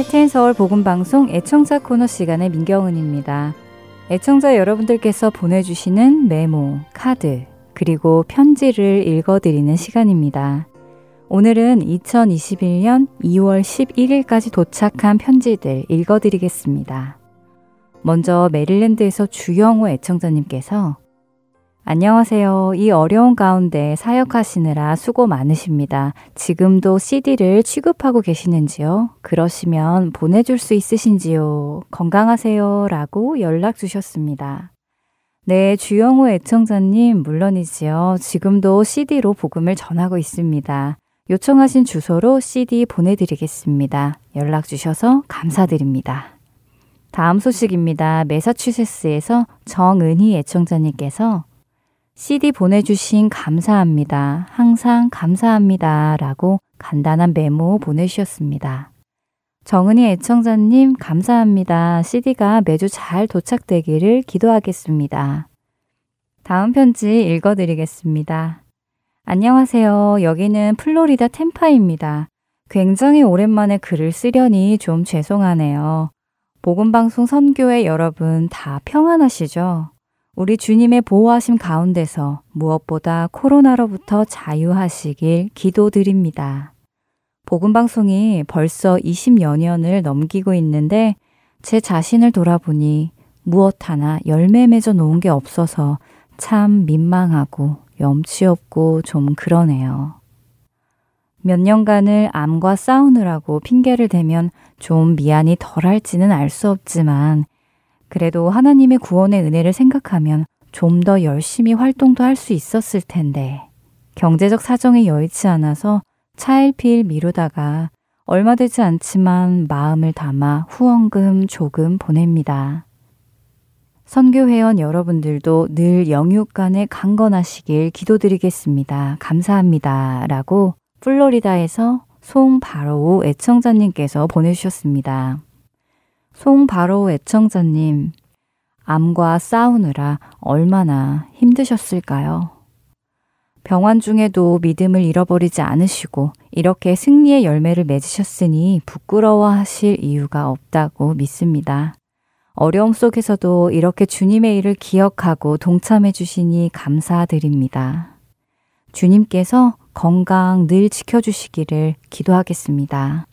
할텐 서울 복음 방송 애청자 코너 시간의 민경은입니다. 애청자 여러분들께서 보내주시는 메모, 카드, 그리고 편지를 읽어드리는 시간입니다. 오늘은 2021년 2월 11일까지 도착한 편지들 읽어드리겠습니다. 먼저 메릴랜드에서 주영호 애청자님께서 안녕하세요. 이 어려운 가운데 사역하시느라 수고 많으십니다. 지금도 CD를 취급하고 계시는지요? 그러시면 보내줄 수 있으신지요? 건강하세요. 라고 연락 주셨습니다. 네, 주영호 애청자님, 물론이지요. 지금도 CD로 복음을 전하고 있습니다. 요청하신 주소로 CD 보내드리겠습니다. 연락 주셔서 감사드립니다. 다음 소식입니다. 매사추세츠에서 정은희 애청자님께서 CD 보내주신 감사합니다. 항상 감사합니다. 라고 간단한 메모 보내주셨습니다. 정은희 애청자님, 감사합니다. CD가 매주 잘 도착되기를 기도하겠습니다. 다음 편지 읽어드리겠습니다. 안녕하세요. 여기는 플로리다 템파입니다. 굉장히 오랜만에 글을 쓰려니 좀 죄송하네요. 복음방송 선교회 여러분 다 평안하시죠? 우리 주님의 보호하심 가운데서 무엇보다 코로나로부터 자유하시길 기도드립니다. 복음방송이 벌써 20여 년을 넘기고 있는데 제 자신을 돌아보니 무엇 하나 열매 맺어 놓은 게 없어서 참 민망하고 염치 없고 좀 그러네요. 몇 년간을 암과 싸우느라고 핑계를 대면 좀 미안이 덜할지는 알 수 없지만 그래도 하나님의 구원의 은혜를 생각하면 좀 더 열심히 활동도 할 수 있었을 텐데 경제적 사정이 여의치 않아서 차일피일 미루다가 얼마 되지 않지만 마음을 담아 후원금 조금 보냅니다. 선교회원 여러분들도 늘 영육간에 강건하시길 기도드리겠습니다. 감사합니다. 라고 플로리다에서 송바로우 애청자님께서 보내주셨습니다. 송바로 애청자님, 암과 싸우느라 얼마나 힘드셨을까요? 병환 중에도 믿음을 잃어버리지 않으시고 이렇게 승리의 열매를 맺으셨으니 부끄러워하실 이유가 없다고 믿습니다. 어려움 속에서도 이렇게 주님의 일을 기억하고 동참해 주시니 감사드립니다. 주님께서 건강 늘 지켜주시기를 기도하겠습니다.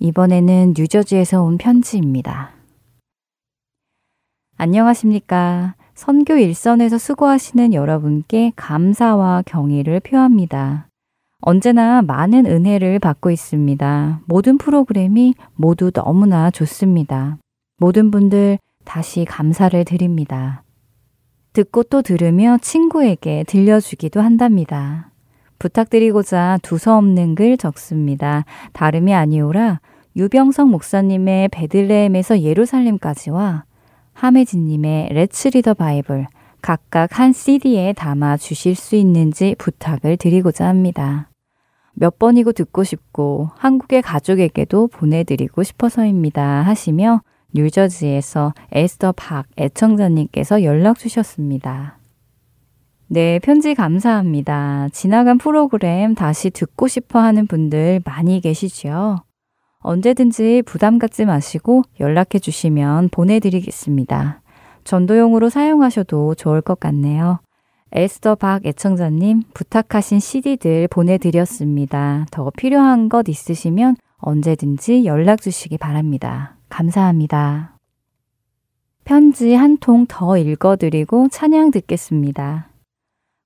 이번에는 뉴저지에서 온 편지입니다. 안녕하십니까. 선교 일선에서 수고하시는 여러분께 감사와 경의를 표합니다. 언제나 많은 은혜를 받고 있습니다. 모든 프로그램이 모두 너무나 좋습니다. 모든 분들 다시 감사를 드립니다. 듣고 또 들으며 친구에게 들려주기도 한답니다. 부탁드리고자 두서없는 글 적습니다. 다름이 아니오라 유병성 목사님의 베들레헴에서 예루살렘까지와 함혜진님의 Let's Read the Bible 각각 한 CD에 담아 주실 수 있는지 부탁을 드리고자 합니다. 몇 번이고 듣고 싶고 한국의 가족에게도 보내드리고 싶어서입니다. 하시며 뉴저지에서 에스더 박 애청자님께서 연락 주셨습니다. 네, 편지 감사합니다. 지나간 프로그램 다시 듣고 싶어 하는 분들 많이 계시죠? 언제든지 부담 갖지 마시고 연락해 주시면 보내드리겠습니다. 전도용으로 사용하셔도 좋을 것 같네요. 에스더 박 애청자님 부탁하신 CD들 보내드렸습니다. 더 필요한 것 있으시면 언제든지 연락 주시기 바랍니다. 감사합니다. 편지 한 통 더 읽어드리고 찬양 듣겠습니다.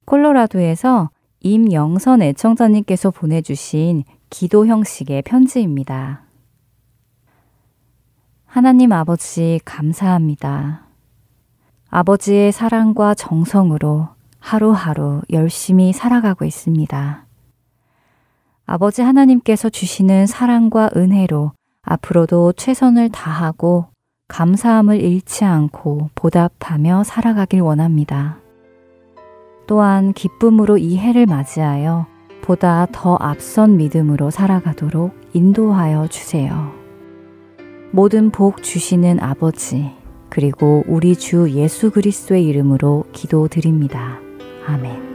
콜로라도에서 임영선 애청자님께서 보내주신 기도 형식의 편지입니다. 하나님 아버지 감사합니다. 아버지의 사랑과 정성으로 하루하루 열심히 살아가고 있습니다. 아버지 하나님께서 주시는 사랑과 은혜로 앞으로도 최선을 다하고 감사함을 잃지 않고 보답하며 살아가길 원합니다. 또한 기쁨으로 이 해를 맞이하여 보다 더 앞선 믿음으로 살아가도록 인도하여 주세요. 모든 복 주시는 아버지, 그리고 우리 주 예수 그리스도의 이름으로 기도드립니다. 아멘.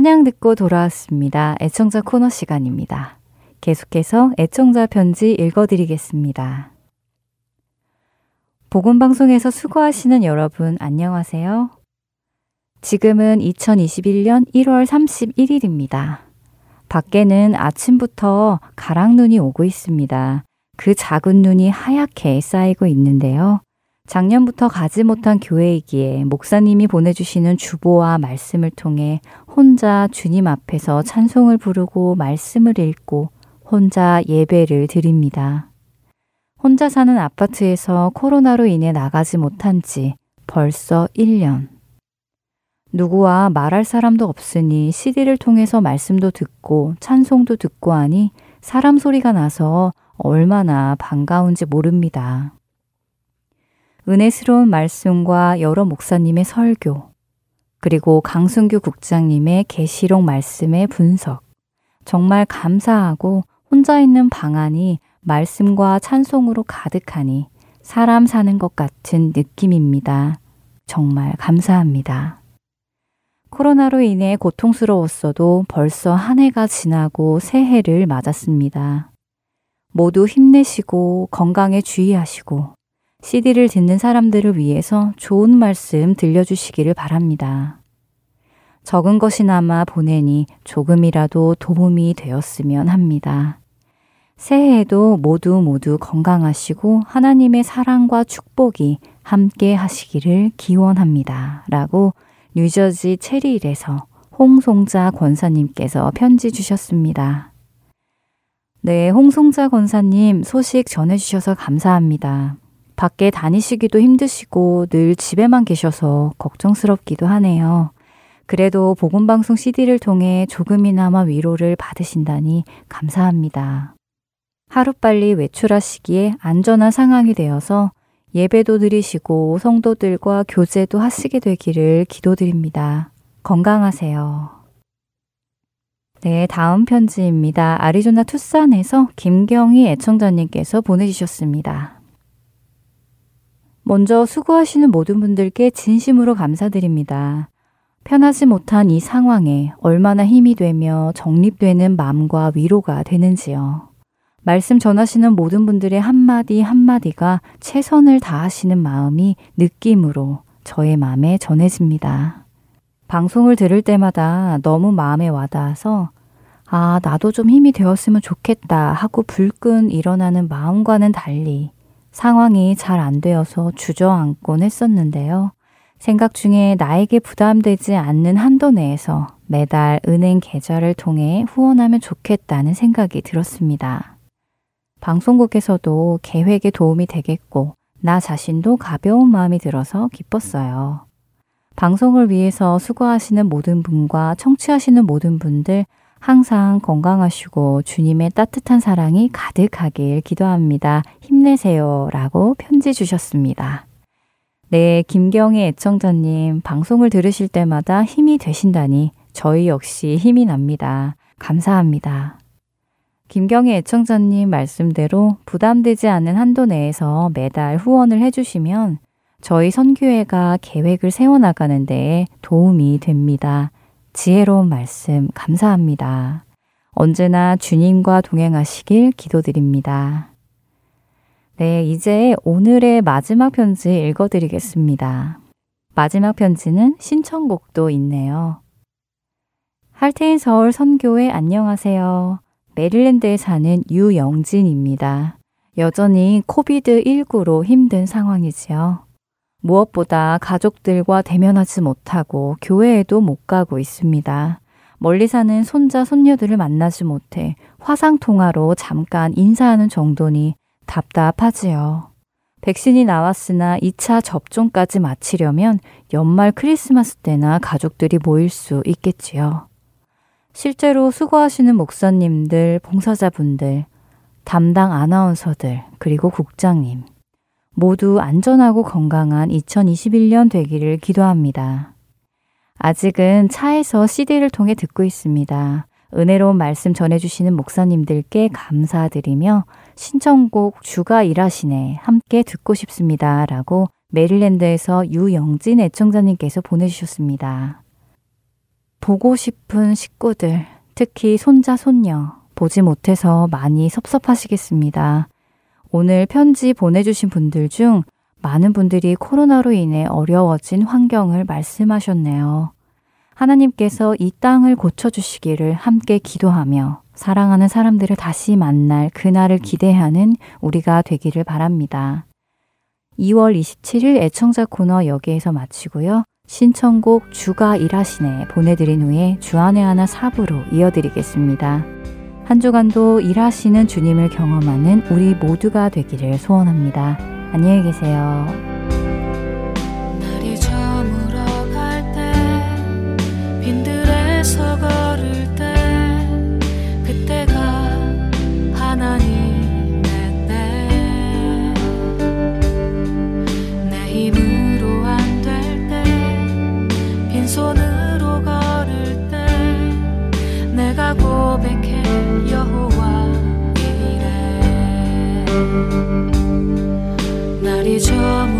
찬양 듣고 돌아왔습니다. 애청자 코너 시간입니다. 계속해서 애청자 편지 읽어드리겠습니다. 보건방송에서 수고하시는 여러분, 안녕하세요. 지금은 2021년 1월 31일입니다. 밖에는 아침부터 가랑눈이 오고 있습니다. 그 작은 눈이 하얗게 쌓이고 있는데요. 작년부터 가지 못한 교회이기에 목사님이 보내주시는 주보와 말씀을 통해 혼자 주님 앞에서 찬송을 부르고 말씀을 읽고 혼자 예배를 드립니다. 혼자 사는 아파트에서 코로나로 인해 나가지 못한 지 벌써 1년. 누구와 말할 사람도 없으니 CD를 통해서 말씀도 듣고 찬송도 듣고 하니 사람 소리가 나서 얼마나 반가운지 모릅니다. 은혜스러운 말씀과 여러 목사님의 설교, 그리고 강순규 국장님의 계시록 말씀의 분석. 정말 감사하고 혼자 있는 방 안이 말씀과 찬송으로 가득하니 사람 사는 것 같은 느낌입니다. 정말 감사합니다. 코로나로 인해 고통스러웠어도 벌써 한 해가 지나고 새해를 맞았습니다. 모두 힘내시고 건강에 주의하시고 CD를 듣는 사람들을 위해서 좋은 말씀 들려주시기를 바랍니다. 적은 것이나마 보내니 조금이라도 도움이 되었으면 합니다. 새해에도 모두 모두 건강하시고 하나님의 사랑과 축복이 함께 하시기를 기원합니다. 라고 뉴저지 체리일에서 홍송자 권사님께서 편지 주셨습니다. 네, 홍송자 권사님 소식 전해주셔서 감사합니다. 밖에 다니시기도 힘드시고 늘 집에만 계셔서 걱정스럽기도 하네요. 그래도 복음방송 CD를 통해 조금이나마 위로를 받으신다니 감사합니다. 하루빨리 외출하시기에 안전한 상황이 되어서 예배도 드리시고 성도들과 교제도 하시게 되기를 기도드립니다. 건강하세요. 네, 다음 편지입니다. 아리조나 투싼에서 김경희 애청자님께서 보내주셨습니다. 먼저 수고하시는 모든 분들께 진심으로 감사드립니다. 편하지 못한 이 상황에 얼마나 힘이 되며 정립되는 마음과 위로가 되는지요. 말씀 전하시는 모든 분들의 한마디 한마디가 최선을 다하시는 마음이 느낌으로 저의 마음에 전해집니다. 방송을 들을 때마다 너무 마음에 와닿아서 아, 나도 좀 힘이 되었으면 좋겠다 하고 불끈 일어나는 마음과는 달리 상황이 잘 안 되어서 주저앉곤 했었는데요. 생각 중에 나에게 부담되지 않는 한도 내에서 매달 은행 계좌를 통해 후원하면 좋겠다는 생각이 들었습니다. 방송국에서도 계획에 도움이 되겠고, 나 자신도 가벼운 마음이 들어서 기뻤어요. 방송을 위해서 수고하시는 모든 분과 청취하시는 모든 분들 항상 건강하시고 주님의 따뜻한 사랑이 가득하길 기도합니다. 힘내세요. 라고 편지 주셨습니다. 네, 김경애 애청자님, 방송을 들으실 때마다 힘이 되신다니 저희 역시 힘이 납니다. 감사합니다. 김경희 애청자님 말씀대로 부담되지 않은 한도 내에서 매달 후원을 해주시면 저희 선교회가 계획을 세워나가는 데 도움이 됩니다. 지혜로운 말씀 감사합니다. 언제나 주님과 동행하시길 기도드립니다. 네, 이제 오늘의 마지막 편지 읽어드리겠습니다. 마지막 편지는 신청곡도 있네요. 할테인 서울 선교회 안녕하세요. 메릴랜드에 사는 유영진입니다. 여전히 COVID19로 힘든 상황이지요. 무엇보다 가족들과 대면하지 못하고 교회에도 못 가고 있습니다. 멀리 사는 손자, 손녀들을 만나지 못해 화상통화로 잠깐 인사하는 정도니 답답하지요. 백신이 나왔으나 2차 접종까지 마치려면 연말 크리스마스 때나 가족들이 모일 수 있겠지요. 실제로 수고하시는 목사님들, 봉사자분들, 담당 아나운서들, 그리고 국장님, 모두 안전하고 건강한 2021년 되기를 기도합니다. 아직은 차에서 CD를 통해 듣고 있습니다. 은혜로운 말씀 전해주시는 목사님들께 감사드리며 신청곡 주가 일하시네 함께 듣고 싶습니다. 라고 메릴랜드에서 유영진 애청자님께서 보내주셨습니다. 보고 싶은 식구들, 특히 손자, 손녀, 보지 못해서 많이 섭섭하시겠습니다. 오늘 편지 보내주신 분들 중 많은 분들이 코로나로 인해 어려워진 환경을 말씀하셨네요. 하나님께서 이 땅을 고쳐주시기를 함께 기도하며 사랑하는 사람들을 다시 만날 그날을 기대하는 우리가 되기를 바랍니다. 2월 27일 애청자 코너 여기에서 마치고요. 신청곡 주가 일하시네 보내드린 후에 주안의 하나 사부로 이어드리겠습니다. 한 주간도 일하시는 주님을 경험하는 우리 모두가 되기를 소원합니다. 안녕히 계세요. 손으로 걸을 때 내가 고백해 날이 저물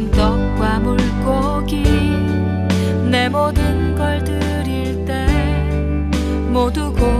모든 떡과 물고기 내 모든 걸 드릴 때 모두 고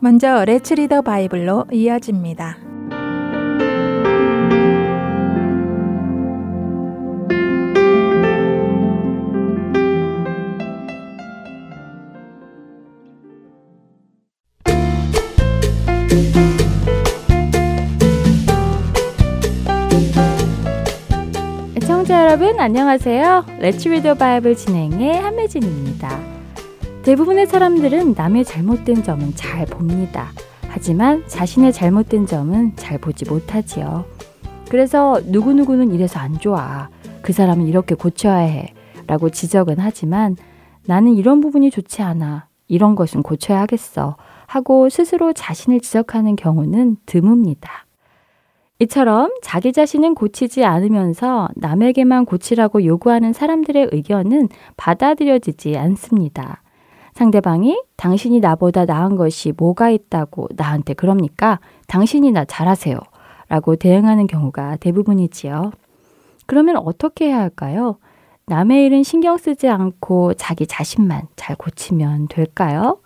먼저 레츠 리더 바이블로 이어집니다. 안녕하세요. 레츠 리더 바이블 진행의 한매진입니다. 대부분의 사람들은 남의 잘못된 점은 잘 봅니다. 하지만 자신의 잘못된 점은 잘 보지 못하지요. 그래서 누구누구는 이래서 안 좋아. 그 사람은 이렇게 고쳐야 해. 라고 지적은 하지만 나는 이런 부분이 좋지 않아. 이런 것은 고쳐야 하겠어. 하고 스스로 자신을 지적하는 경우는 드뭅니다. 이처럼 자기 자신은 고치지 않으면서 남에게만 고치라고 요구하는 사람들의 의견은 받아들여지지 않습니다. 상대방이 당신이 나보다 나은 것이 뭐가 있다고 나한테 그럽니까? 당신이 나 잘하세요. 라고 대응하는 경우가 대부분이지요. 그러면 어떻게 해야 할까요? 남의 일은 신경 쓰지 않고 자기 자신만 잘 고치면 될까요?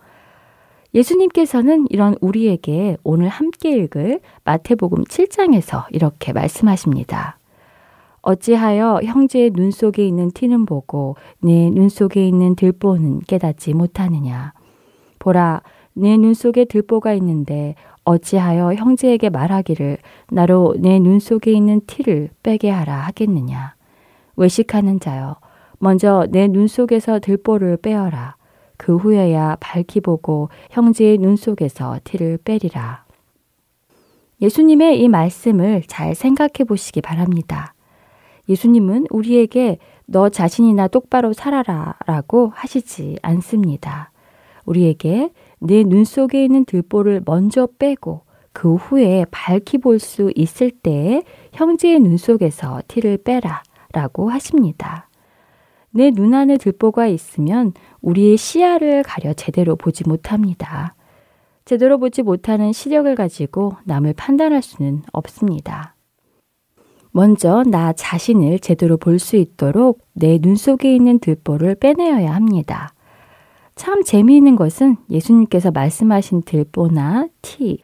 예수님께서는 이런 우리에게 오늘 함께 읽을 마태복음 7장에서 이렇게 말씀하십니다. 어찌하여 형제의 눈 속에 있는 티는 보고 내 눈 속에 있는 들보는 깨닫지 못하느냐. 보라, 내 눈 속에 들보가 있는데 어찌하여 형제에게 말하기를 나로 내 눈 속에 있는 티를 빼게 하라 하겠느냐. 외식하는 자여, 먼저 내 눈 속에서 들보를 빼어라. 그 후에야 밝히 보고 형제의 눈 속에서 티를 빼리라. 예수님의 이 말씀을 잘 생각해 보시기 바랍니다. 예수님은 우리에게 너 자신이나 똑바로 살아라 라고 하시지 않습니다. 우리에게 내 눈 속에 있는 들보를 먼저 빼고 그 후에 밝히 볼 수 있을 때에 형제의 눈 속에서 티를 빼라 라고 하십니다. 내 눈 안에 들보가 있으면 우리의 시야를 가려 제대로 보지 못합니다. 제대로 보지 못하는 시력을 가지고 남을 판단할 수는 없습니다. 먼저 나 자신을 제대로 볼 수 있도록 내 눈 속에 있는 들보를 빼내어야 합니다. 참 재미있는 것은 예수님께서 말씀하신 들보나 티,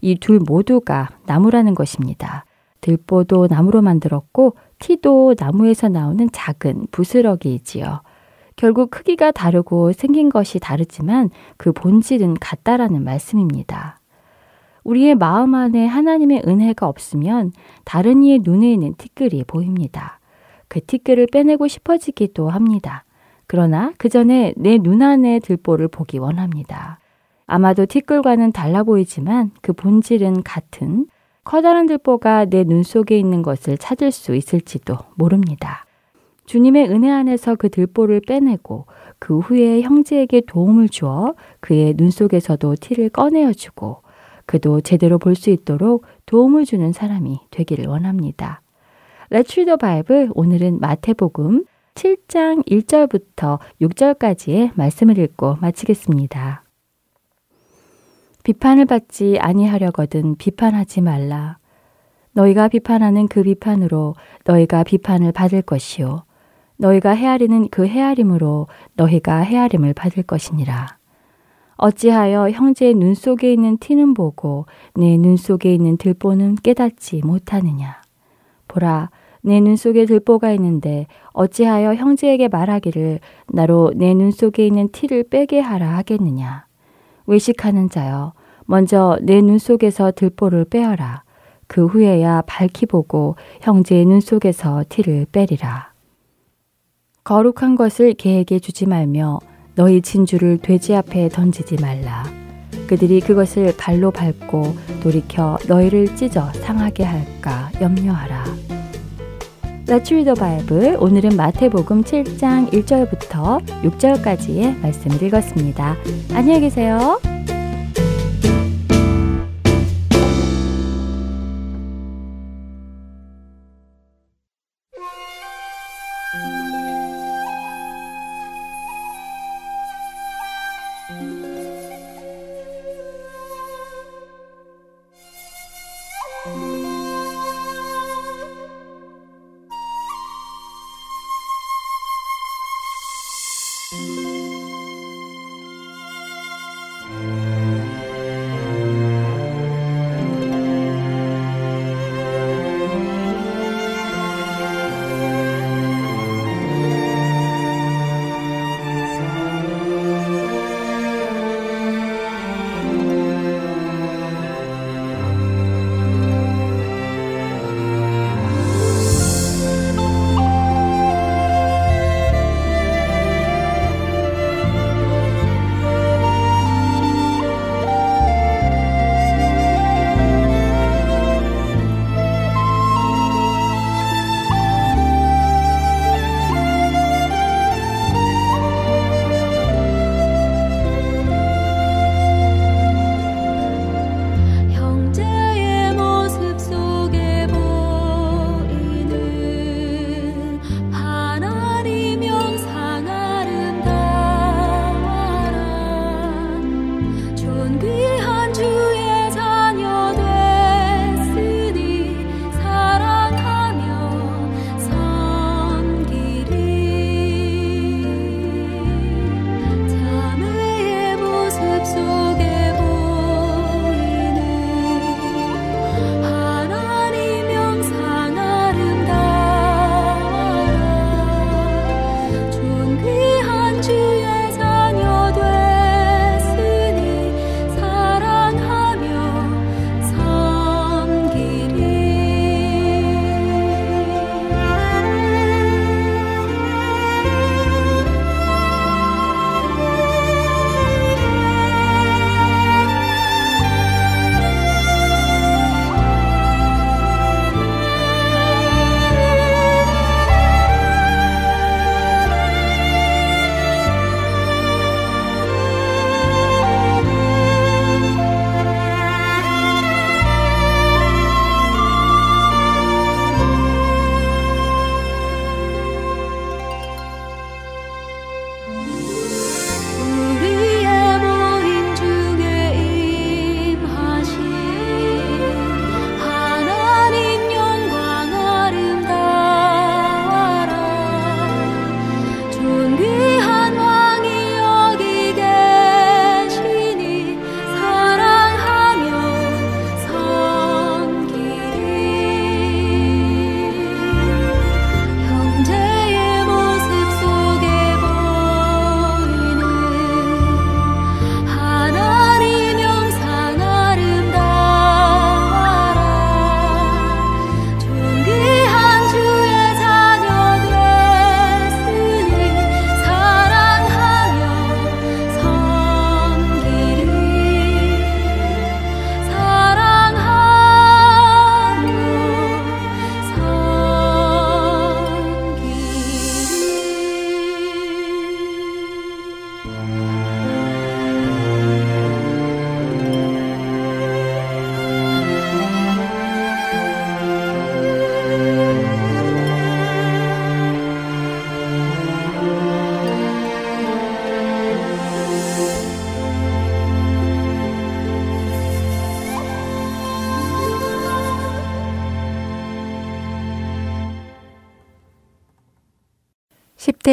이 둘 모두가 나무라는 것입니다. 들보도 나무로 만들었고 티도 나무에서 나오는 작은 부스러기이지요. 결국 크기가 다르고 생긴 것이 다르지만 그 본질은 같다라는 말씀입니다. 우리의 마음 안에 하나님의 은혜가 없으면 다른 이의 눈에 있는 티끌이 보입니다. 그 티끌을 빼내고 싶어지기도 합니다. 그러나 그 전에 내 눈 안의 들보를 보기 원합니다. 아마도 티끌과는 달라 보이지만 그 본질은 같은 커다란 들보가 내 눈 속에 있는 것을 찾을 수 있을지도 모릅니다. 주님의 은혜 안에서 그 들보를 빼내고 그 후에 형제에게 도움을 주어 그의 눈 속에서도 티를 꺼내어 주고 그도 제대로 볼 수 있도록 도움을 주는 사람이 되기를 원합니다. Let's read the Bible 오늘은 마태복음 7장 1절부터 6절까지의 말씀을 읽고 마치겠습니다. 비판을 받지 아니하려거든 비판하지 말라. 너희가 비판하는 그 비판으로 너희가 비판을 받을 것이요. 너희가 헤아리는 그 헤아림으로 너희가 헤아림을 받을 것이니라. 어찌하여 형제의 눈 속에 있는 티는 보고 내 눈 속에 있는 들보는 깨닫지 못하느냐. 보라, 내 눈 속에 들보가 있는데 어찌하여 형제에게 말하기를 나로 내 눈 속에 있는 티를 빼게 하라 하겠느냐. 외식하는 자여, 먼저 내 눈 속에서 들보를 빼어라. 그 후에야 밝히 보고 형제의 눈 속에서 티를 빼리라. 거룩한 것을 개에게 주지 말며 너희 진주를 돼지 앞에 던지지 말라. 그들이 그것을 발로 밟고 돌이켜 너희를 찢어 상하게 할까 염려하라. Let's read the Bible. 오늘은 마태복음 7장 1절부터 6절까지의 말씀을 읽었습니다. 안녕히 계세요.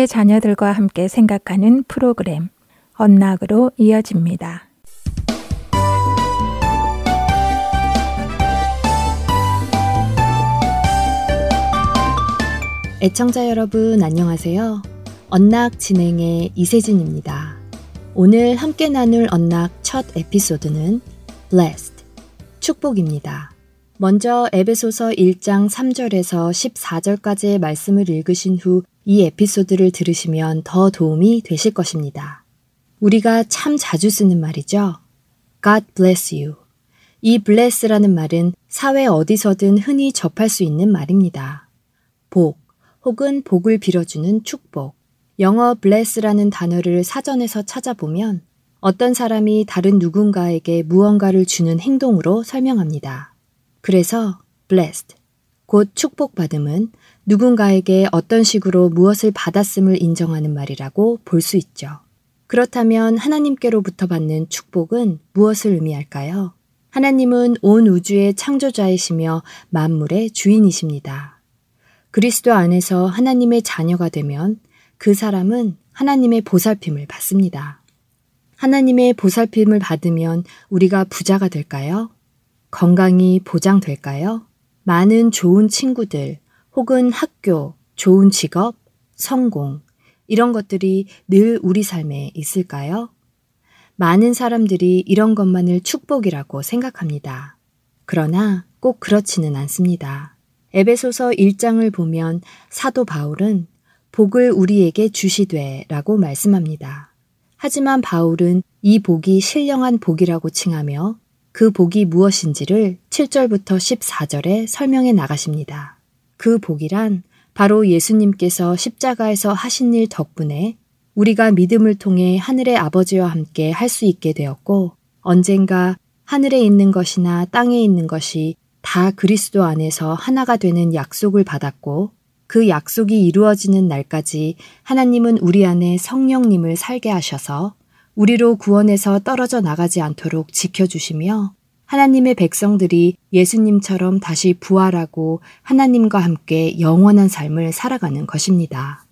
10대 자녀들과 함께 생각하는 프로그램 언락으로 이어집니다. 애청자 여러분 안녕하세요. 언락 진행의 이세진입니다. 오늘 함께 나눌 언락 첫 에피소드는 Blessed, 축복입니다. 먼저 에베소서 1장 3절에서 14절까지의 말씀을 읽으신 후 이 에피소드를 들으시면 더 도움이 되실 것입니다. 우리가 참 자주 쓰는 말이죠. God bless you. 이 bless라는 말은 사회 어디서든 흔히 접할 수 있는 말입니다. 복 혹은 복을 빌어주는 축복. 영어 bless라는 단어를 사전에서 찾아보면 어떤 사람이 다른 누군가에게 무언가를 주는 행동으로 설명합니다. 그래서 blessed, 곧 축복받음은 누군가에게 어떤 식으로 무엇을 받았음을 인정하는 말이라고 볼 수 있죠. 그렇다면 하나님께로부터 받는 축복은 무엇을 의미할까요? 하나님은 온 우주의 창조자이시며 만물의 주인이십니다. 그리스도 안에서 하나님의 자녀가 되면 그 사람은 하나님의 보살핌을 받습니다. 하나님의 보살핌을 받으면 우리가 부자가 될까요? 건강이 보장될까요? 많은 좋은 친구들, 혹은 학교, 좋은 직업, 성공, 이런 것들이 늘 우리 삶에 있을까요? 많은 사람들이 이런 것만을 축복이라고 생각합니다. 그러나 꼭 그렇지는 않습니다. 에베소서 1장을 보면 사도 바울은 복을 우리에게 주시되 라고 말씀합니다. 하지만 바울은 이 복이 신령한 복이라고 칭하며 그 복이 무엇인지를 7절부터 14절에 설명해 나가십니다. 그 복이란 바로 예수님께서 십자가에서 하신 일 덕분에 우리가 믿음을 통해 하늘의 아버지와 함께 할 수 있게 되었고 언젠가 하늘에 있는 것이나 땅에 있는 것이 다 그리스도 안에서 하나가 되는 약속을 받았고 그 약속이 이루어지는 날까지 하나님은 우리 안에 성령님을 살게 하셔서 우리로 구원에서 떨어져 나가지 않도록 지켜주시며 하나님의 백성들이 예수님처럼 다시 부활하고 하나님과 함께 영원한 삶을 살아가는 것입니다.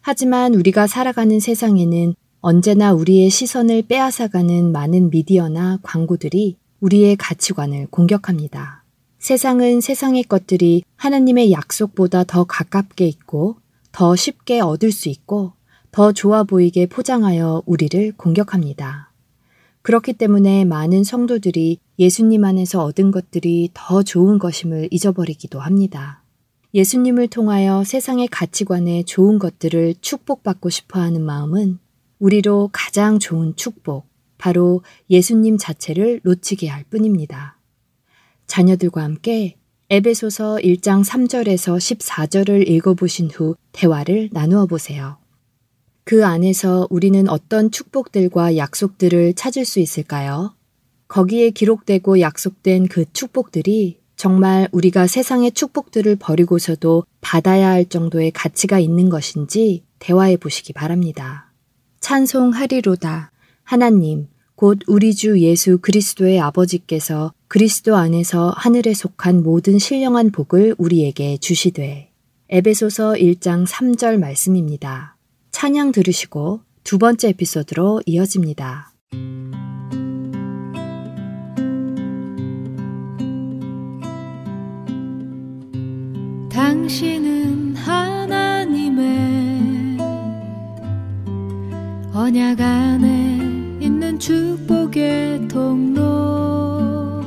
하지만 우리가 살아가는 세상에는 언제나 우리의 시선을 빼앗아가는 많은 미디어나 광고들이 우리의 가치관을 공격합니다. 세상은 세상의 것들이 하나님의 약속보다 더 가깝게 있고 더 쉽게 얻을 수 있고 더 좋아 보이게 포장하여 우리를 공격합니다. 그렇기 때문에 많은 성도들이 예수님 안에서 얻은 것들이 더 좋은 것임을 잊어버리기도 합니다. 예수님을 통하여 세상의 가치관에 좋은 것들을 축복받고 싶어 하는 마음은 우리로 가장 좋은 축복, 바로 예수님 자체를 놓치게 할 뿐입니다. 자녀들과 함께 에베소서 1장 3절에서 14절을 읽어보신 후 대화를 나누어 보세요. 그 안에서 우리는 어떤 축복들과 약속들을 찾을 수 있을까요? 거기에 기록되고 약속된 그 축복들이 정말 우리가 세상의 축복들을 버리고서도 받아야 할 정도의 가치가 있는 것인지 대화해 보시기 바랍니다. 찬송하리로다. 하나님, 곧 우리 주 예수 그리스도의 아버지께서 그리스도 안에서 하늘에 속한 모든 신령한 복을 우리에게 주시되. 에베소서 1장 3절 말씀입니다. 찬양 들으시고 두 번째 에피소드로 이어집니다. 당신은 하나님의 언약 안에 있는 축복의 통로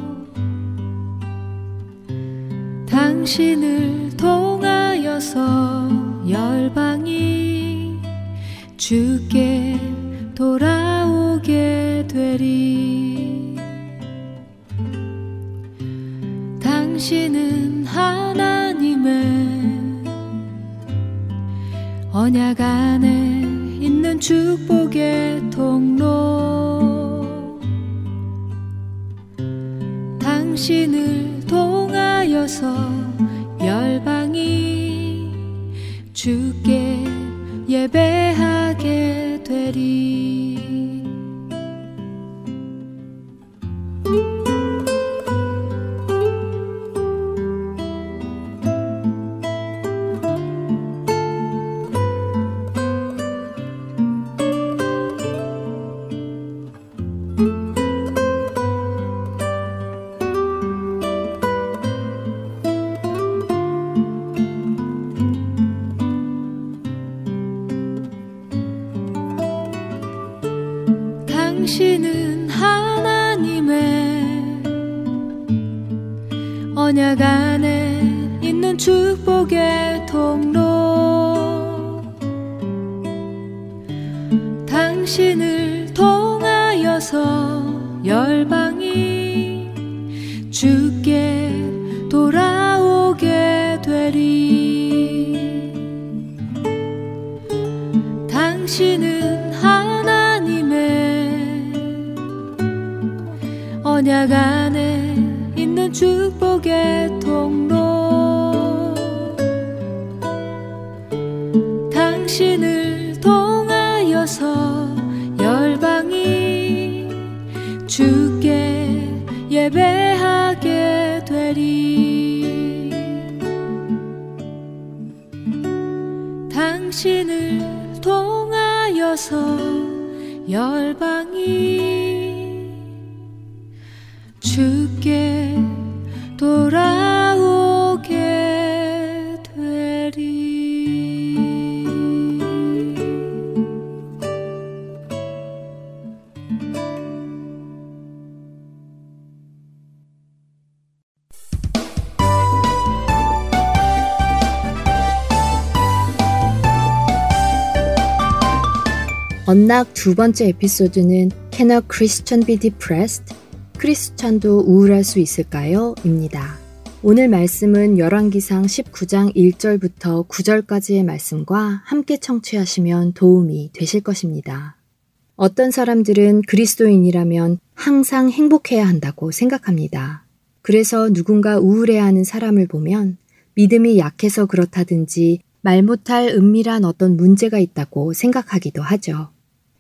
당신을 통하여서 열방이 주께 돌아오게 되리. 당신은 하나님의 언약 안에 있는 축복의 통로. 당신을 통하여서 열방이 주께 예배하게 되리 당신은 하나님의 언약 안 언락 두 번째 에피소드는 Can a Christian be depressed? 크리스찬도 우울할 수 있을까요? 입니다. 오늘 말씀은 열왕기상 19장 1절부터 9절까지의 말씀과 함께 청취하시면 도움이 되실 것입니다. 어떤 사람들은 그리스도인이라면 항상 행복해야 한다고 생각합니다. 그래서 누군가 우울해하는 사람을 보면 믿음이 약해서 그렇다든지 말 못할 은밀한 어떤 문제가 있다고 생각하기도 하죠.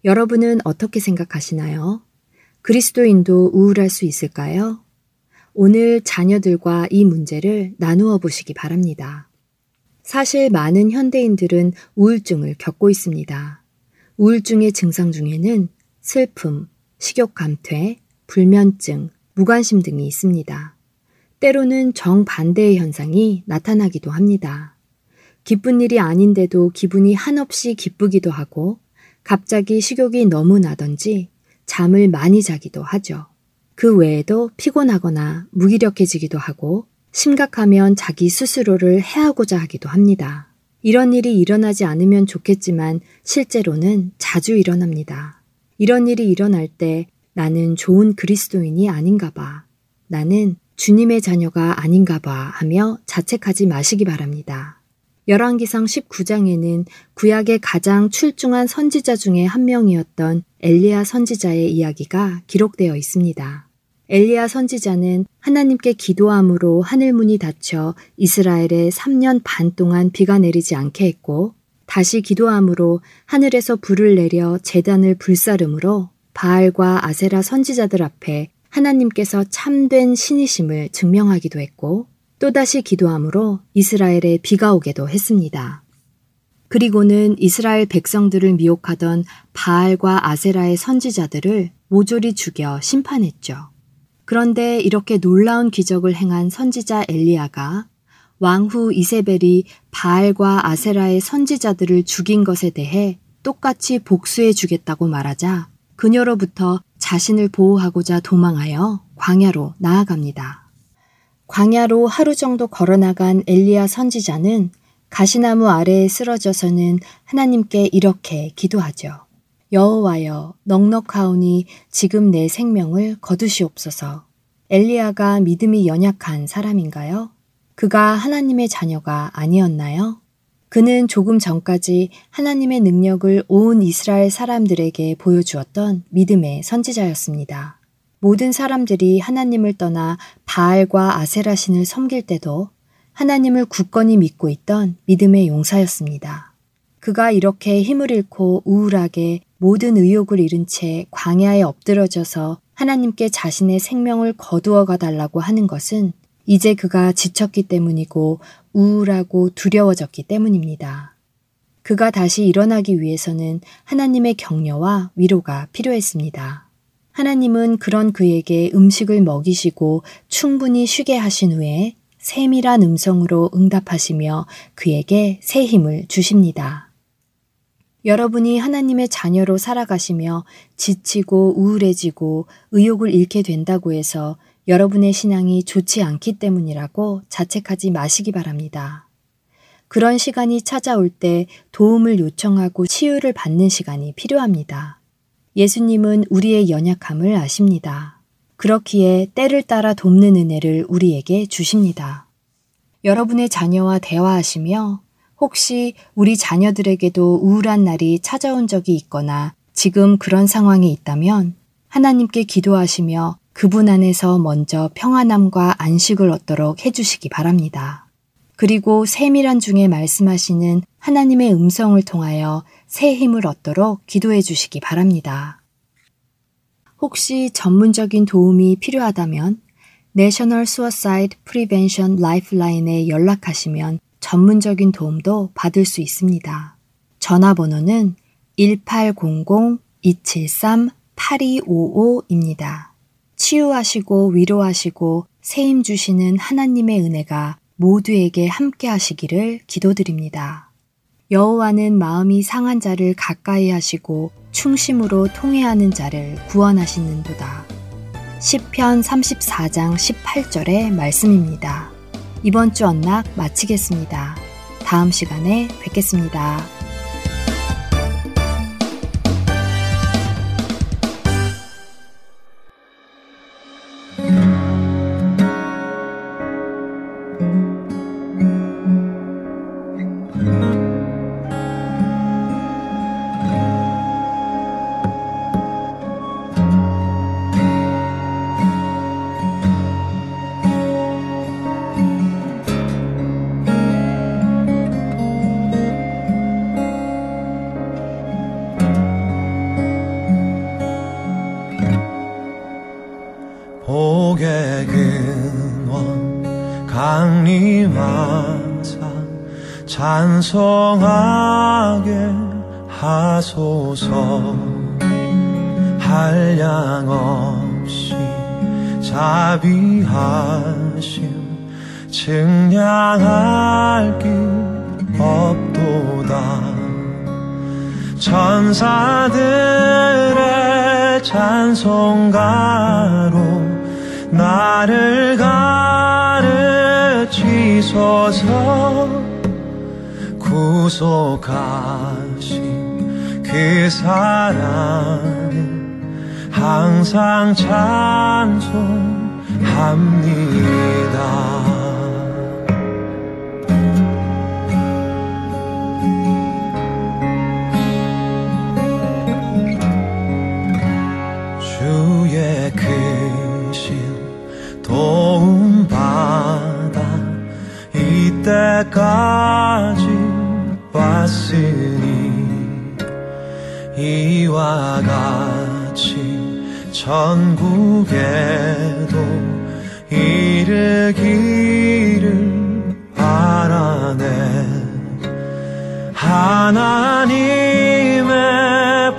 여러분은 어떻게 생각하시나요? 그리스도인도 우울할 수 있을까요? 오늘 자녀들과 이 문제를 나누어 보시기 바랍니다. 사실 많은 현대인들은 우울증을 겪고 있습니다. 우울증의 증상 중에는 슬픔, 식욕 감퇴, 불면증, 무관심 등이 있습니다. 때로는 정반대의 현상이 나타나기도 합니다. 기쁜 일이 아닌데도 기분이 한없이 기쁘기도 하고 갑자기 식욕이 너무 나던지 잠을 많이 자기도 하죠. 그 외에도 피곤하거나 무기력해지기도 하고 심각하면 자기 스스로를 해하고자 하기도 합니다. 이런 일이 일어나지 않으면 좋겠지만 실제로는 자주 일어납니다. 이런 일이 일어날 때 나는 좋은 그리스도인이 아닌가 봐. 나는 주님의 자녀가 아닌가 봐 하며 자책하지 마시기 바랍니다. 열왕기상 19장에는 구약의 가장 출중한 선지자 중에 한 명이었던 엘리야 선지자의 이야기가 기록되어 있습니다. 엘리야 선지자는 하나님께 기도함으로 하늘문이 닫혀 이스라엘에 3년 반 동안 비가 내리지 않게 했고 다시 기도함으로 하늘에서 불을 내려 재단을 불사름으로 바알과 아세라 선지자들 앞에 하나님께서 참된 신이심을 증명하기도 했고 또다시 기도함으로 이스라엘에 비가 오게도 했습니다. 그리고는 이스라엘 백성들을 미혹하던 바알과 아세라의 선지자들을 모조리 죽여 심판했죠. 그런데 이렇게 놀라운 기적을 행한 선지자 엘리야가 왕후 이세벨이 바알과 아세라의 선지자들을 죽인 것에 대해 똑같이 복수해 주겠다고 말하자 그녀로부터 자신을 보호하고자 도망하여 광야로 나아갑니다. 광야로 하루 정도 걸어나간 엘리야 선지자는 가시나무 아래에 쓰러져서는 하나님께 이렇게 기도하죠. 여호와여 넉넉하오니 지금 내 생명을 거두시옵소서. 엘리야가 믿음이 연약한 사람인가요? 그가 하나님의 자녀가 아니었나요? 그는 조금 전까지 하나님의 능력을 온 이스라엘 사람들에게 보여주었던 믿음의 선지자였습니다. 모든 사람들이 하나님을 떠나 바알과 아세라 신을 섬길 때도 하나님을 굳건히 믿고 있던 믿음의 용사였습니다. 그가 이렇게 힘을 잃고 우울하게 모든 의욕을 잃은 채 광야에 엎드러져서 하나님께 자신의 생명을 거두어 가 달라고 하는 것은 이제 그가 지쳤기 때문이고 우울하고 두려워졌기 때문입니다. 그가 다시 일어나기 위해서는 하나님의 격려와 위로가 필요했습니다. 하나님은 그런 그에게 음식을 먹이시고 충분히 쉬게 하신 후에 세밀한 음성으로 응답하시며 그에게 새 힘을 주십니다. 여러분이 하나님의 자녀로 살아가시며 지치고 우울해지고 의욕을 잃게 된다고 해서 여러분의 신앙이 좋지 않기 때문이라고 자책하지 마시기 바랍니다. 그런 시간이 찾아올 때 도움을 요청하고 치유를 받는 시간이 필요합니다. 예수님은 우리의 연약함을 아십니다. 그렇기에 때를 따라 돕는 은혜를 우리에게 주십니다. 여러분의 자녀와 대화하시며 혹시 우리 자녀들에게도 우울한 날이 찾아온 적이 있거나 지금 그런 상황에 있다면 하나님께 기도하시며 그분 안에서 먼저 평안함과 안식을 얻도록 해주시기 바랍니다. 그리고 세밀한 중에 말씀하시는 하나님의 음성을 통하여 새 힘을 얻도록 기도해 주시기 바랍니다. 혹시 전문적인 도움이 필요하다면 National Suicide Prevention Lifeline에 연락하시면 전문적인 도움도 받을 수 있습니다. 전화번호는 1800-273-8255입니다. 치유하시고 위로하시고 세임 주시는 하나님의 은혜가 모두에게 함께 하시기를 기도드립니다. 여호와는 마음이 상한 자를 가까이 하시고 충심으로 통회하는 자를 구원하시는도다. 시편 34장 18절의 말씀입니다. 이번 주 언락 마치겠습니다. 다음 시간에 뵙겠습니다. 찬송하게 하소서. 한량 없이 자비하심 증량할 길 없도다. 천사들의 찬송가로 나를 구속하신 그 사랑을 항상 찬송합니다. 주의 크신 도움받아 이때까지 같이 전국에도 이르기를 바라네 하나님의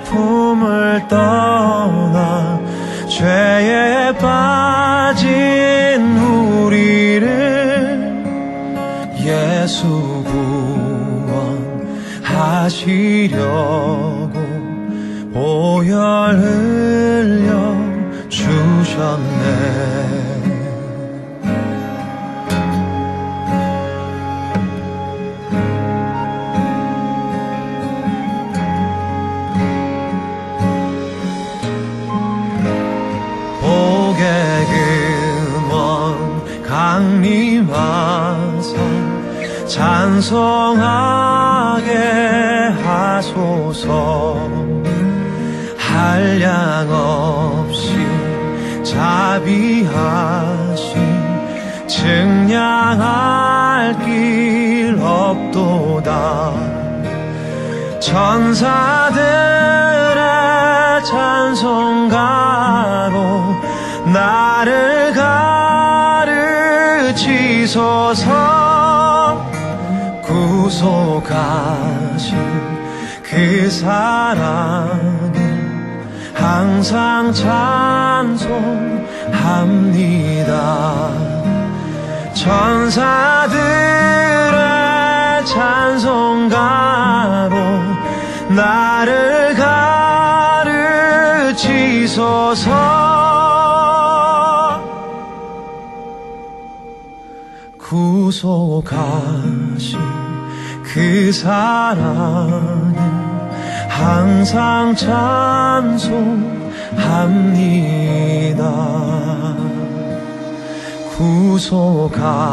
품을 떠나 죄에 빠진 우리를 예수 하시려 찬송하게 하소서. 한량 없이 자비하신 증량할 길 없도다. 천사들의 찬송가로 나를 가르치소서 구속하신 그 사랑을 항상 찬송합니다. 천사들의 찬송가로 나를 가르치소서 구속하신 그 사랑을 항상 찬송합니다 구속하신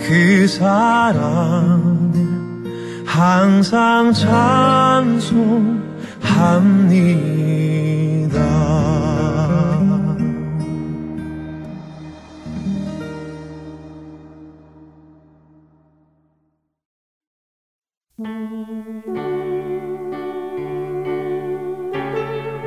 그 사랑을 항상 찬송합니다.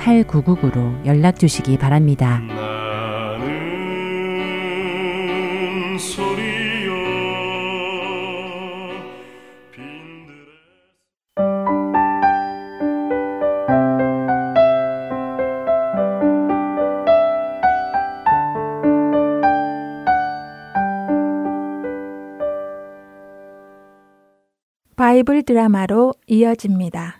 602-866-8999로 연락 주시기 바랍니다. 바이블 드라마로 이어집니다.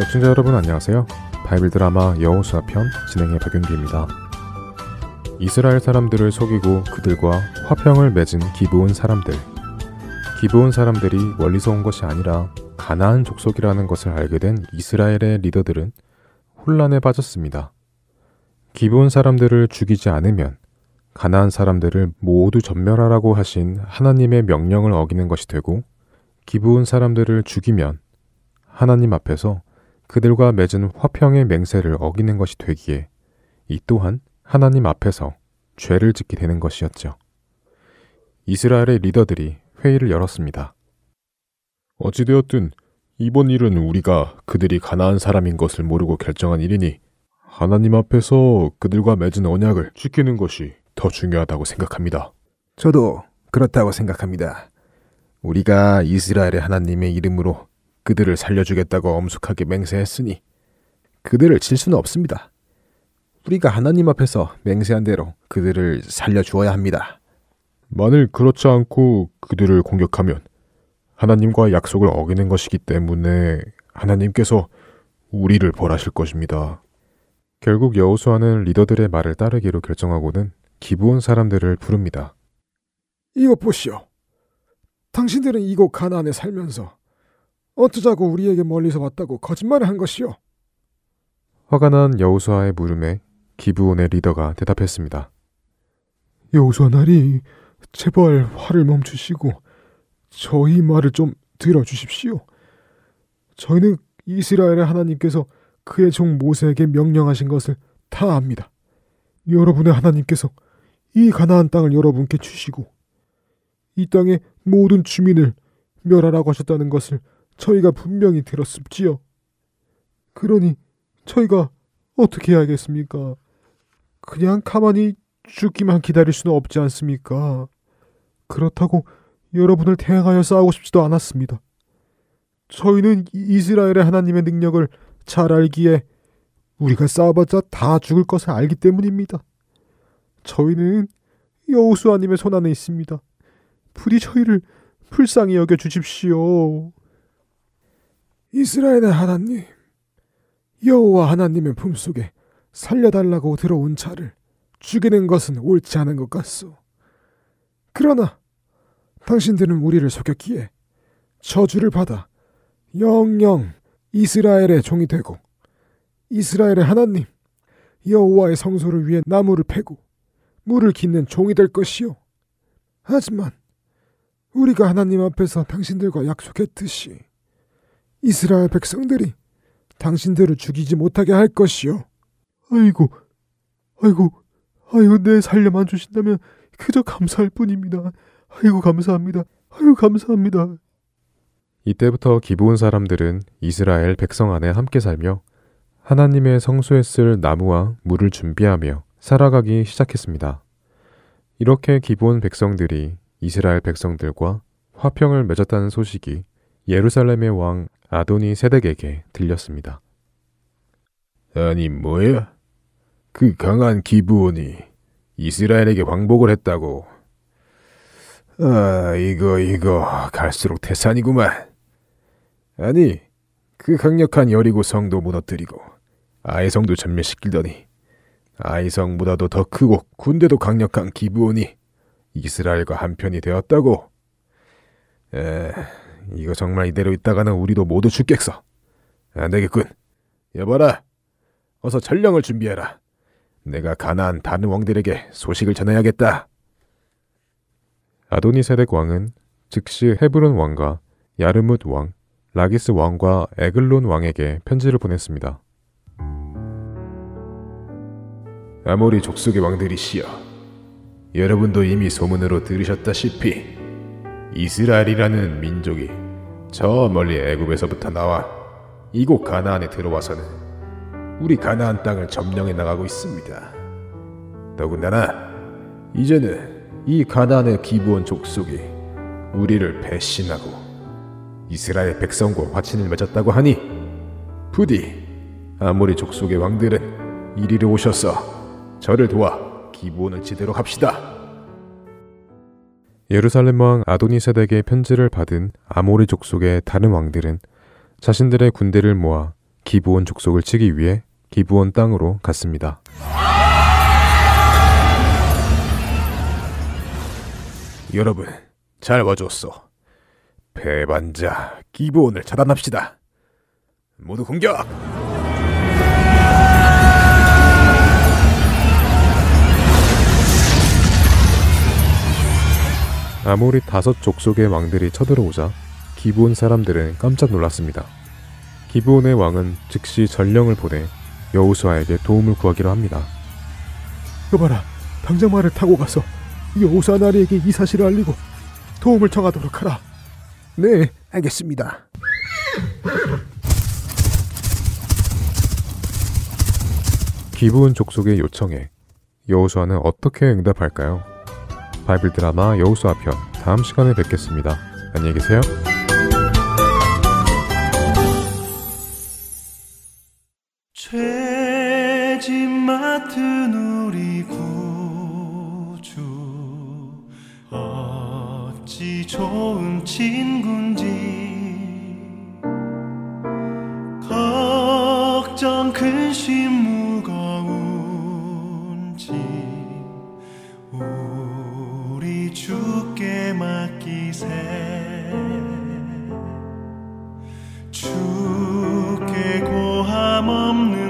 애청자 여러분 안녕하세요. 바이블 드라마 여호수아 편 진행의 박윤기입니다. 이스라엘 사람들을 속이고 그들과 화평을 맺은 기브온 사람들. 기브온 사람들이 멀리서 온 것이 아니라 가나안 족속이라는 것을 알게 된 이스라엘의 리더들은 혼란에 빠졌습니다. 기브온 사람들을 죽이지 않으면 가나안 사람들을 모두 전멸하라고 하신 하나님의 명령을 어기는 것이 되고 기브온 사람들을 죽이면 하나님 앞에서 그들과 맺은 화평의 맹세를 어기는 것이 되기에 이 또한 하나님 앞에서 죄를 짓게 되는 것이었죠. 이스라엘의 리더들이 회의를 열었습니다. 어찌되었든 이번 일은 우리가 그들이 가나안 사람인 것을 모르고 결정한 일이니 하나님 앞에서 그들과 맺은 언약을 지키는 것이 더 중요하다고 생각합니다. 저도 그렇다고 생각합니다. 우리가 이스라엘의 하나님의 이름으로 그들을 살려주겠다고 엄숙하게 맹세했으니 그들을 칠 수는 없습니다. 우리가 하나님 앞에서 맹세한 대로 그들을 살려주어야 합니다. 만일 그렇지 않고 그들을 공격하면 하나님과 약속을 어기는 것이기 때문에 하나님께서 우리를 벌하실 것입니다. 결국 여호수아는 리더들의 말을 따르기로 결정하고는 기부온 사람들을 부릅니다. 이것 보시오. 당신들은 이곳 가나안에 살면서 어쩌자고 우리에게 멀리서 왔다고 거짓말을 한 것이오. 화가 난 여호수아의 물음에 기브온의 리더가 대답했습니다. 여호수아 나리 제발 화를 멈추시고 저희 말을 좀 들어주십시오. 저희는 이스라엘의 하나님께서 그의 종 모세에게 명령하신 것을 다 압니다. 여러분의 하나님께서 이 가나안 땅을 여러분께 주시고 이 땅의 모든 주민을 멸하라고 하셨다는 것을 저희가 분명히 들었습지요. 그러니 저희가 어떻게 해야겠습니까? 그냥 가만히 죽기만 기다릴 수는 없지 않습니까? 그렇다고 여러분을 대항하여 싸우고 싶지도 않았습니다. 저희는 이- 이스라엘의 하나님의 능력을 잘 알기에 우리가 싸워봤자 다 죽을 것을 알기 때문입니다. 저희는 여호수아님의 손 안에 있습니다. 부디 저희를 불쌍히 여겨 주십시오. 이스라엘의 하나님, 여호와 하나님의 품속에 살려달라고 들어온 자를 죽이는 것은 옳지 않은 것 같소. 그러나 당신들은 우리를 속였기에 저주를 받아 영영 이스라엘의 종이 되고 이스라엘의 하나님 여호와의 성소를 위해 나무를 패고 물을 깃는 종이 될 것이요. 하지만 우리가 하나님 앞에서 당신들과 약속했듯이 이스라엘 백성들이 당신들을 죽이지 못하게 할 것이요. 아이고, 아이고, 아이고, 내 살려만 주신다면 그저 감사할 뿐입니다. 아이고 감사합니다. 아이고 감사합니다. 이때부터 기브온 사람들은 이스라엘 백성 안에 함께 살며 하나님의 성소에 쓸 나무와 물을 준비하며 살아가기 시작했습니다. 이렇게 기브온 백성들이 이스라엘 백성들과 화평을 맺었다는 소식이 예루살렘의 왕 아도니 세덱에게 들렸습니다. 아니 뭐야? 그 강한 기브온이 이스라엘에게 광복을 했다고. 아 이거 이거 갈수록 태산이구만. 아니 그 강력한 여리고 성도 무너뜨리고 아이성도 전멸시키더니 아이성보다도 더 크고 군대도 강력한 기브온이 이스라엘과 한편이 되었다고. 에, 이거 정말 이대로 있다가는 우리도 모두 죽겠어. 안 되겠군. 여봐라. 어서 전령을 준비해라. 내가 가나안 다른 왕들에게 소식을 전해야겠다. 아도니세덱 왕은 즉시 헤브론 왕과 야르뭇 왕, 라기스 왕과 에글론 왕에게 편지를 보냈습니다. 아모리 족속의 왕들이시여. 여러분도 이미 소문으로 들으셨다시피 이스라엘이라는 민족이 저 멀리 애굽에서부터 나와 이곳 가나안에 들어와서는 우리 가나안 땅을 점령해 나가고 있습니다. 더군다나 이제는 이 가나안의 기부원 족속이 우리를 배신하고 이스라엘 백성과 화친을 맺었다고 하니 부디 아모리 족속의 왕들은 이리로 오셔서 저를 도와 기부원을 지도록 합시다. 예루살렘 왕 아도니세덱의 편지를 받은 아모리 족속의 다른 왕들은 자신들의 군대를 모아 기부온 족속을 치기 위해 기부온 땅으로 갔습니다. 여러분 잘 봐줬소. 배반자 기부온을 차단합시다. 모두 공격! 아모리 다섯 족속의 왕들이 쳐들어오자 기브온 사람들은 깜짝 놀랐습니다. 기브온의 왕은 즉시 전령을 보내 여우수아에게 도움을 구하기로 합니다. 여봐라, 당장 말을 타고 가서 여우수아 나리에게 이 사실을 알리고 도움을 청하도록 하라. 네, 알겠습니다. 기브온 족속의 요청에 여우수아는 어떻게 응답할까요? 바이블 드라마 여우수아 편 다음 시간에 뵙겠습니다. 안녕히 계세요. 죄짐 맡은 우리 구주 어찌 좋은 친군지 걱정 근심 맡기세. 주께 고함 없는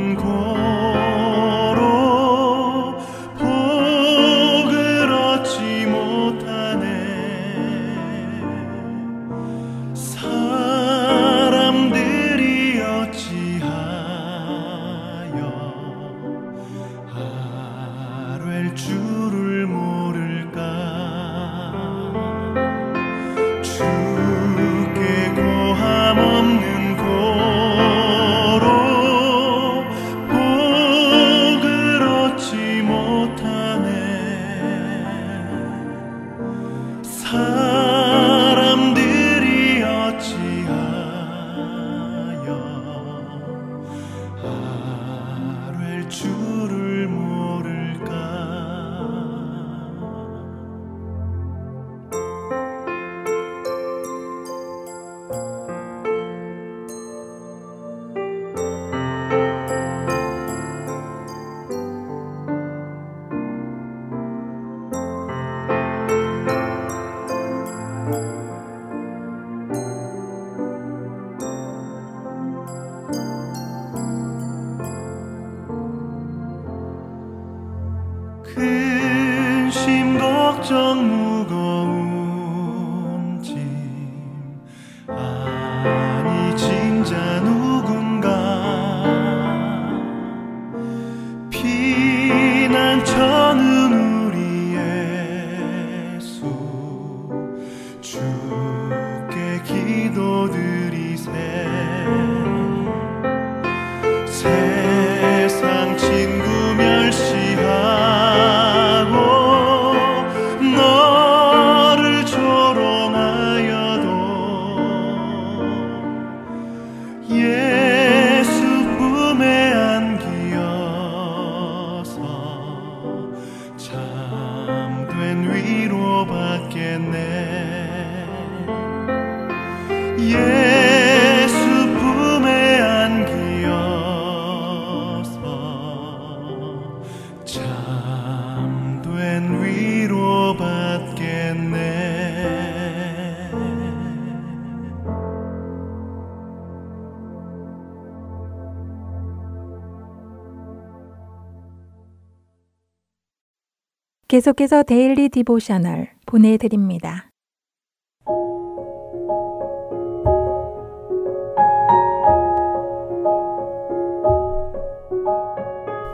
계속해서 Daily Devotional 보내드립니다.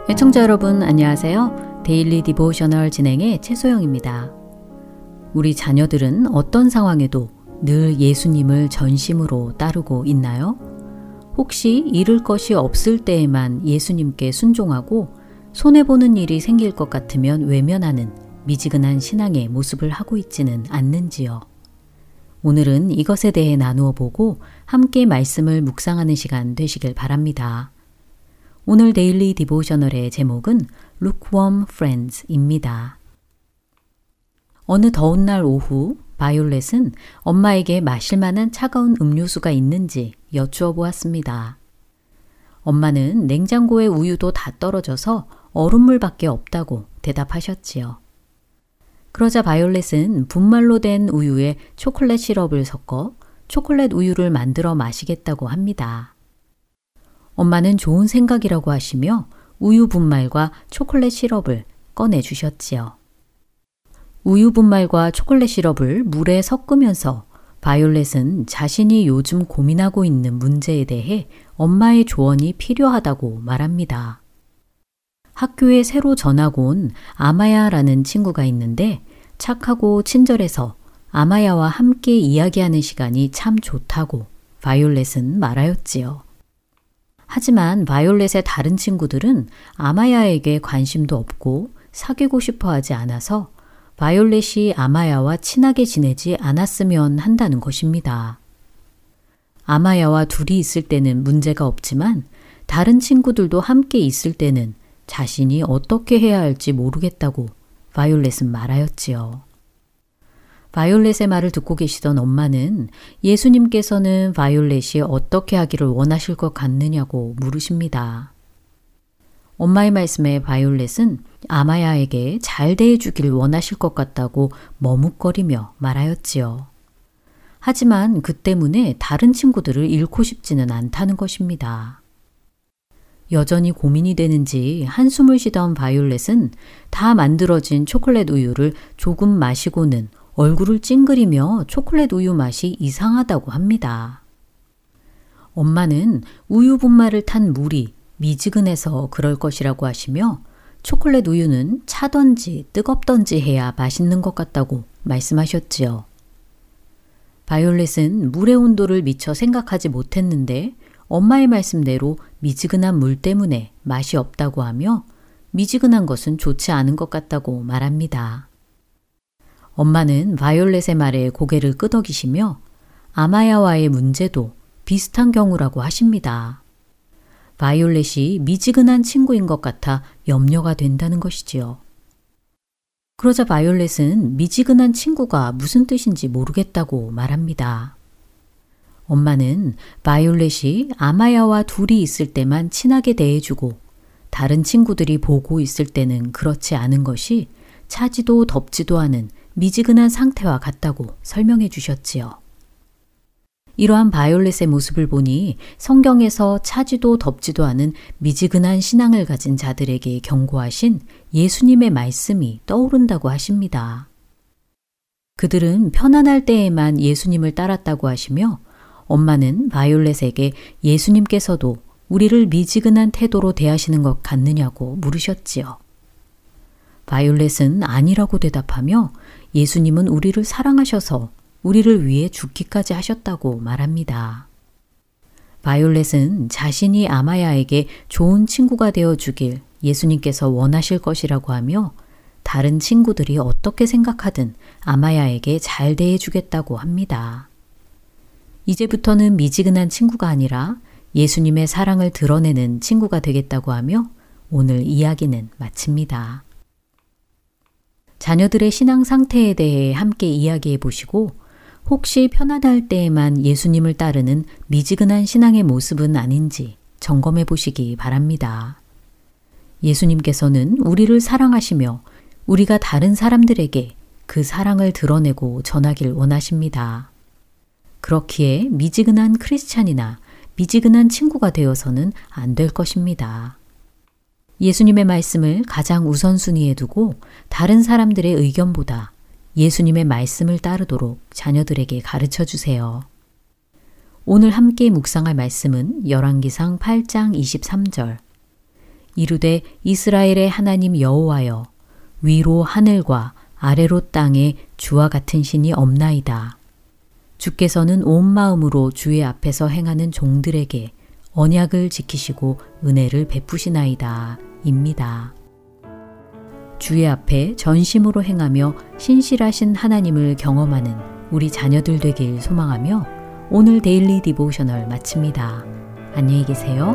애청자 여러분 안녕하세요. Daily Devotional 진행의 최소영입니다. 우리 자녀들은 어떤 상황에도 늘 예수님을 전심으로 따르고 있나요? 혹시 잃을 것이 없을 때에만 예수님께 순종하고 손해보는 일이 생길 것 같으면 외면하는 미지근한 신앙의 모습을 하고 있지는 않는지요. 오늘은 이것에 대해 나누어 보고 함께 말씀을 묵상하는 시간 되시길 바랍니다. 오늘 Daily Devotional의 제목은 Lukewarm Friends입니다. 어느 더운 날 오후 바이올렛은 엄마에게 마실 만한 차가운 음료수가 있는지 여쭈어 보았습니다. 엄마는 냉장고에 우유도 다 떨어져서 얼음물밖에 없다고 대답하셨지요. 그러자 바이올렛은 분말로 된 우유에 초콜릿 시럽을 섞어 초콜릿 우유를 만들어 마시겠다고 합니다. 엄마는 좋은 생각이라고 하시며 우유 분말과 초콜릿 시럽을 꺼내 주셨지요. 우유 분말과 초콜릿 시럽을 물에 섞으면서 바이올렛은 자신이 요즘 고민하고 있는 문제에 대해 엄마의 조언이 필요하다고 말합니다. 학교에 새로 전학 온 아마야라는 친구가 있는데 착하고 친절해서 아마야와 함께 이야기하는 시간이 참 좋다고 바이올렛은 말하였지요. 하지만 바이올렛의 다른 친구들은 아마야에게 관심도 없고 사귀고 싶어 하지 않아서 바이올렛이 아마야와 친하게 지내지 않았으면 한다는 것입니다. 아마야와 둘이 있을 때는 문제가 없지만 다른 친구들도 함께 있을 때는 자신이 어떻게 해야 할지 모르겠다고 바이올렛은 말하였지요. 바이올렛의 말을 듣고 계시던 엄마는 예수님께서는 바이올렛이 어떻게 하기를 원하실 것 같느냐고 물으십니다. 엄마의 말씀에 바이올렛은 아마야에게 잘 대해주길 원하실 것 같다고 머뭇거리며 말하였지요. 하지만 그 때문에 다른 친구들을 잃고 싶지는 않다는 것입니다. 여전히 고민이 되는지 한숨을 쉬던 바이올렛은 다 만들어진 초콜릿 우유를 조금 마시고는 얼굴을 찡그리며 초콜릿 우유 맛이 이상하다고 합니다. 엄마는 우유 분말을 탄 물이 미지근해서 그럴 것이라고 하시며 초콜릿 우유는 차던지 뜨겁던지 해야 맛있는 것 같다고 말씀하셨지요. 바이올렛은 물의 온도를 미처 생각하지 못했는데 엄마의 말씀대로 미지근한 물 때문에 맛이 없다고 하며 미지근한 것은 좋지 않은 것 같다고 말합니다. 엄마는 바이올렛의 말에 고개를 끄덕이시며 아마야와의 문제도 비슷한 경우라고 하십니다. 바이올렛이 미지근한 친구인 것 같아 염려가 된다는 것이지요. 그러자 바이올렛은 미지근한 친구가 무슨 뜻인지 모르겠다고 말합니다. 엄마는 바이올렛이 아마야와 둘이 있을 때만 친하게 대해주고 다른 친구들이 보고 있을 때는 그렇지 않은 것이 차지도 덥지도 않은 미지근한 상태와 같다고 설명해 주셨지요. 이러한 바이올렛의 모습을 보니 성경에서 차지도 덥지도 않은 미지근한 신앙을 가진 자들에게 경고하신 예수님의 말씀이 떠오른다고 하십니다. 그들은 편안할 때에만 예수님을 따랐다고 하시며 엄마는 바이올렛에게 예수님께서도 우리를 미지근한 태도로 대하시는 것 같느냐고 물으셨지요. 바이올렛은 아니라고 대답하며 예수님은 우리를 사랑하셔서 우리를 위해 죽기까지 하셨다고 말합니다. 바이올렛은 자신이 아마야에게 좋은 친구가 되어 주길 예수님께서 원하실 것이라고 하며 다른 친구들이 어떻게 생각하든 아마야에게 잘 대해 주겠다고 합니다. 이제부터는 미지근한 친구가 아니라 예수님의 사랑을 드러내는 친구가 되겠다고 하며 오늘 이야기는 마칩니다. 자녀들의 신앙 상태에 대해 함께 이야기해 보시고 혹시 편안할 때에만 예수님을 따르는 미지근한 신앙의 모습은 아닌지 점검해 보시기 바랍니다. 예수님께서는 우리를 사랑하시며 우리가 다른 사람들에게 그 사랑을 드러내고 전하길 원하십니다. 그렇기에 미지근한 크리스찬이나 미지근한 친구가 되어서는 안 될 것입니다. 예수님의 말씀을 가장 우선순위에 두고 다른 사람들의 의견보다 예수님의 말씀을 따르도록 자녀들에게 가르쳐 주세요. 오늘 함께 묵상할 말씀은 열왕기상 8장 23절. 이르되 이스라엘의 하나님 여호와여 위로 하늘과 아래로 땅에 주와 같은 신이 없나이다. 주께서는 온 마음으로 주의 앞에서 행하는 종들에게 언약을 지키시고 은혜를 베푸시나이다. 입니다. 주의 앞에 전심으로 행하며 신실하신 하나님을 경험하는 우리 자녀들 되길 소망하며 오늘 Daily Devotional 마칩니다. 안녕히 계세요.